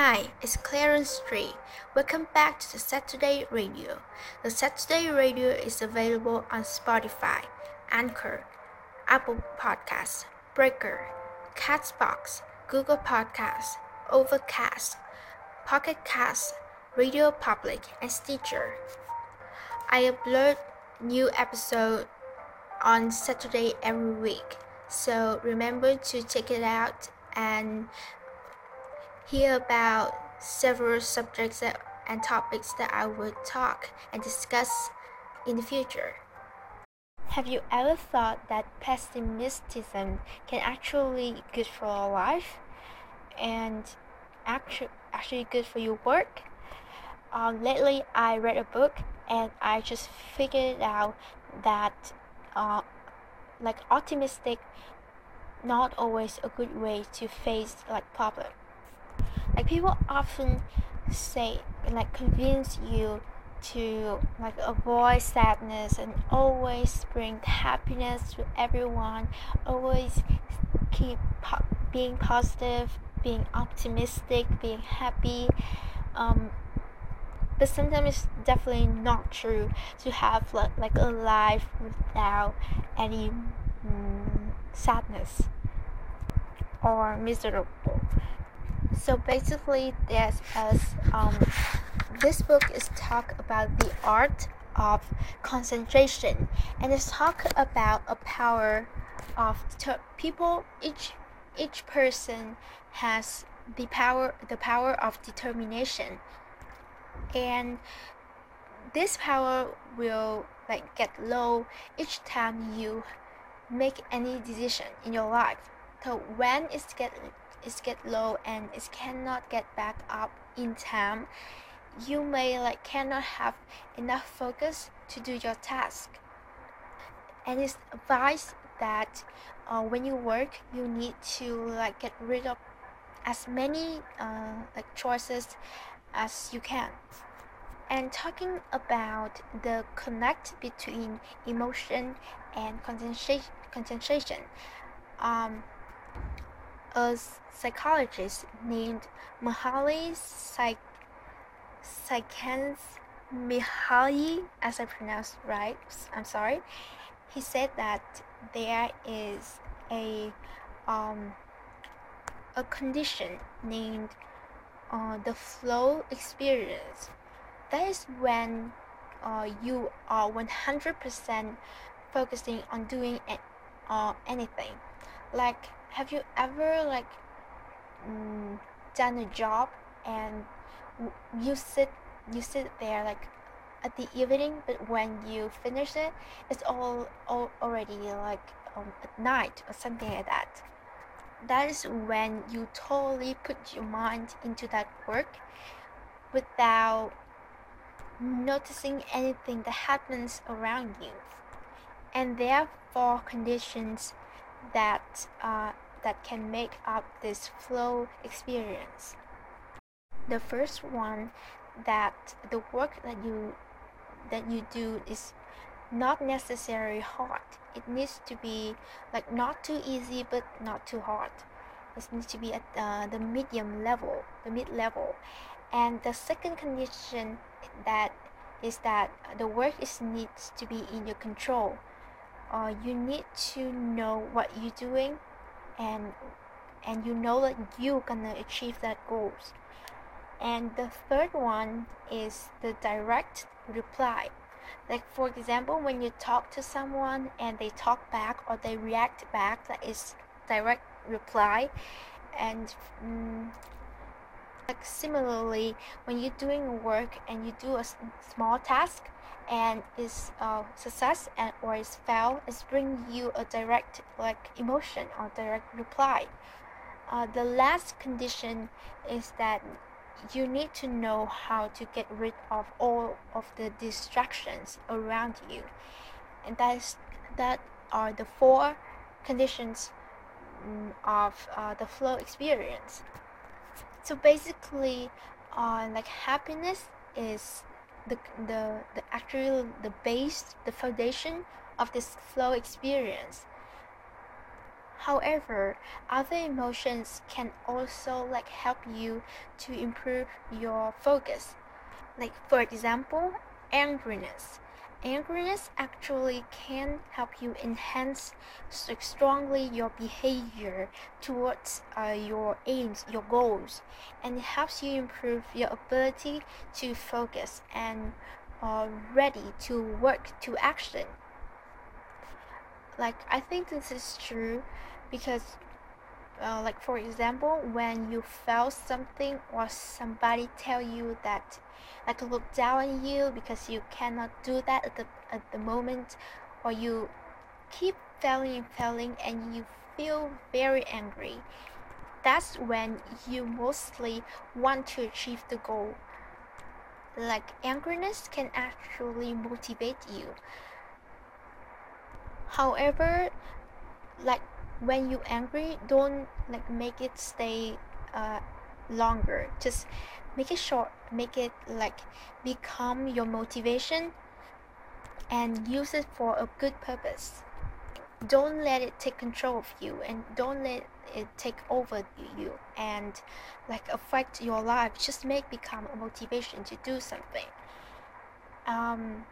Hi, it's Clarence Street. Welcome back to the Saturday Radio. The Saturday Radio is available on Spotify, Anchor, Apple Podcasts, Breaker, Castbox, Google Podcasts, Overcast, Pocket Cast, Radio Public, and Stitcher. I upload new episode on Saturday every week, so remember to check it out and hear about several subjects that, and topics that I would talk and discuss in the future. Have you ever thought that pessimism can actually be good for your life and actually actually good for your work? Um, lately, I read a book and I just figured out that uh, like optimistic not always a good way to face like problem like people often say like convince you to like avoid sadness and always bring happiness to everyone. Always keep po- being positive being optimistic being happy. Um, but sometimes it's definitely not true to have like, like a life without any mm, sadness or miserable so basically as um, this book is talk about the art of concentration. And it's talk about a power of people each each person has the power the power of determination. And this power will like get low each time you make any decision in your life. So when it's get it's get low and it cannot get back up in time you may like cannot have enough focus to do your task. And it's advised that uh, when you work you need to like get rid of as many uh, like choices as you can. And talking about the connect between emotion and concentration concentration um, a psychologist named Mihaly Psych- Mihaly, as I pronounced right, I'm sorry. He said that there is a um, a condition named uh, the flow experience. That is when uh, you are 100% focusing on doing uh, anything. Like, have you ever like mm, done a job and you sit you sit there like at the evening but when you finish it it's all, all already like um, at night or something like that? That is when you totally put your mind into that work without noticing anything that happens around you. And therefore conditions that uh, that can make up this flow experience. The first one that the work that you that you do is not necessarily hard. It needs to be like not too easy but not too hard. It needs to be at uh, the medium level, the mid level. And the second condition that is that the work is needs to be in your control. Uh, you need to know what you're doing and and you know that you're gonna achieve that goals. And the third one is the direct reply. Like for example when you talk to someone and they talk back or they react back that is direct reply. And mm, like similarly when you're doing work and you do a small task and is uh, success and or is fail it's bring you a direct like emotion or direct reply. Uh, the last condition is that you need to know how to get rid of all of the distractions around you. And that is that are the four conditions mm, of uh, the flow experience so basically uh, like happiness is the, the, the actual the base the foundation of this flow experience However, other emotions can also like help you to improve your focus. Like for example, angriness. Angriness actually can help you enhance strongly your behavior towards uh, your aims, your goals, and it helps you improve your ability to focus and uh, ready to work to action. Like I think this is true because uh, like for example when you fail something or somebody tell you that like look down on you because you cannot do that at the at the moment or you keep failing and failing and you feel very angry that's when you mostly want to achieve the goal. Like angriness can actually motivate you. However like when you angry don't like make it stay uh, longer. Just make it short make it like become your motivation and use it for a good purpose. Don't let it take control of you and don't let it take over you and like affect your life. Just make become a motivation to do something. Um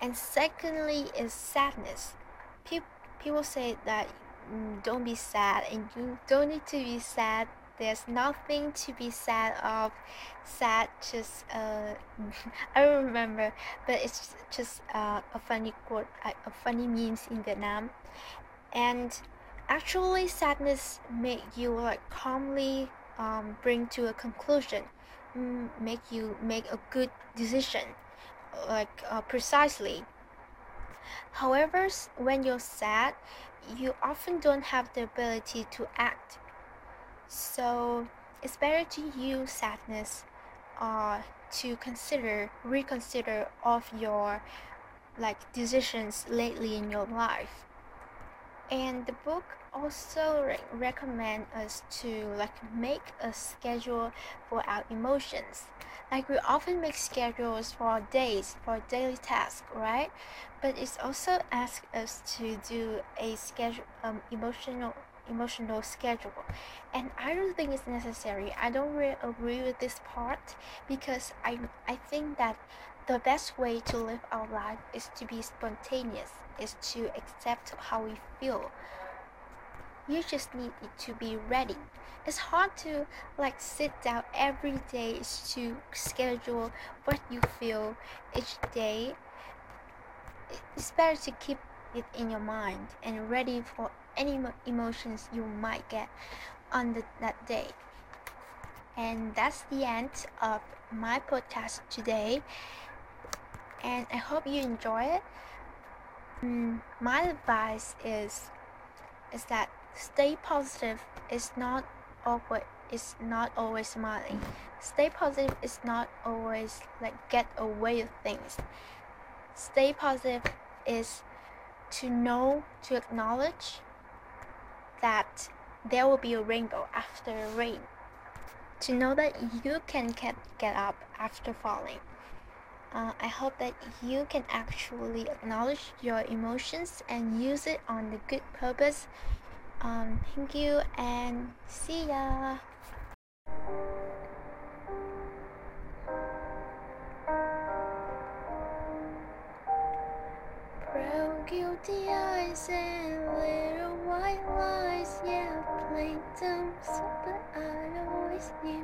and secondly is sadness. People people say that don't be sad and you don't need to be sad. There's nothing to be sad of. Sad just uh i don't remember but it's just uh, a funny quote a funny memes in vietnam. And actually sadness make you like calmly um, bring to a conclusion mm, make you make a good decision like uh, precisely however when you're sad you often don't have the ability to act. So it's better to use sadness uh, to consider, reconsider of your like decisions lately in your life. And the book also re- recommend us to like make a schedule for our emotions. Like we often make schedules for our days for daily tasks right? But it's also asks us to do a schedule um, emotional emotional schedule. And i don't think it's necessary. I don't really agree with this part because i i think that the best way to live our life is to be spontaneous is to accept how we feel. You just need it to be ready. It's hard to like sit down every day to schedule what you feel each day. It's better to keep it in your mind and ready for any emotions you might get on the, that day. And that's the end of my podcast today and i hope you enjoy it mm, my advice is is that Stay positive is not awkward. is not always smiling. Stay positive is not always like get away with things. Stay positive is to know to acknowledge that there will be a rainbow after rain. To know that you can get, get up after falling. Uh, I hope that you can actually acknowledge your emotions and use it on the good purpose. Um, thank you and see ya. Guilty eyes and little white lies, yeah, but I always knew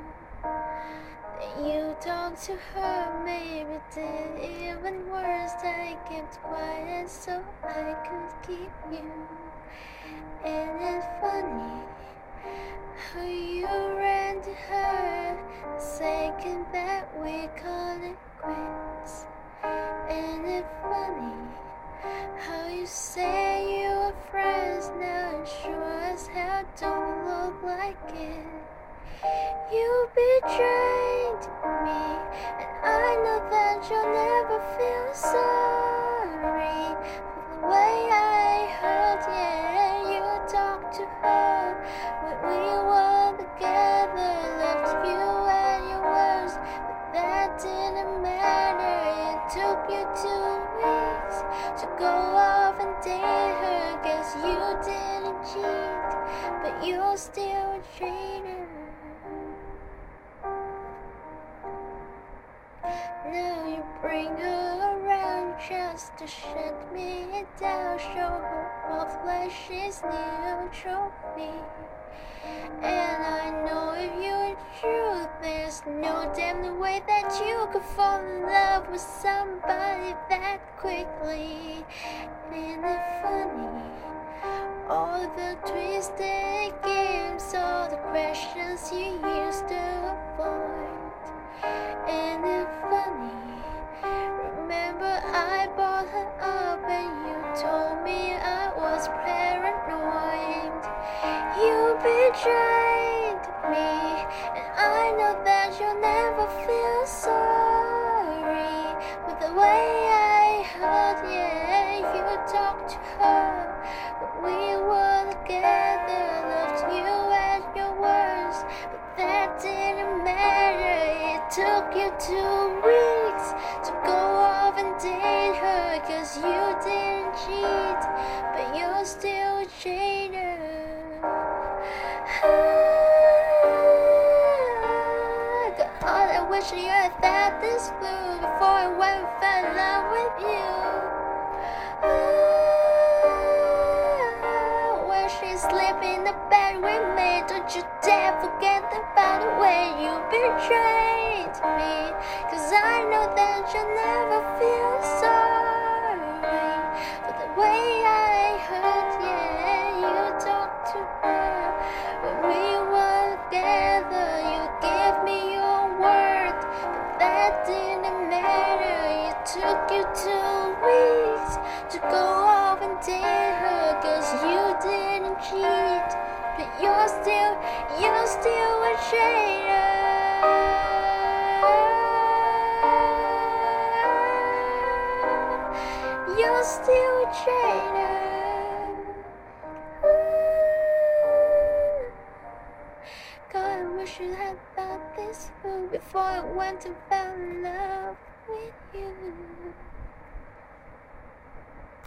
you talked to her, maybe did even worse. I kept quiet so I could keep you. And it's funny how you ran to her second that we called it quits. And it's funny how you say you were friends now and sure as hell don't look like it. You betrayed me, and I know that you'll never feel sorry for the way I hurt Yeah, you talked to her when we were together. Left you and your words, but that didn't matter. It took you two weeks to go off and date her. Guess you didn't cheat. but you're still a traitor. Now you bring her around just to shut me down, show her off like she's new trophy. And I know if you're true, there's no damn way that you could fall in love with somebody that quickly. Ain't it funny? All the twisted games, all the questions you used to avoid. To her. But we were together, loved you at your worst. But that didn't matter, it took you two weeks to go off and date her. Cause you didn't cheat, but you're still a cheater. God, I wish you had this through before I went and fell in love with you. Don't you dare forget about the way you betrayed me. Cause I know that you'll never feel sorry still a. God, I wish you had thought this through before I went and fell in love with you.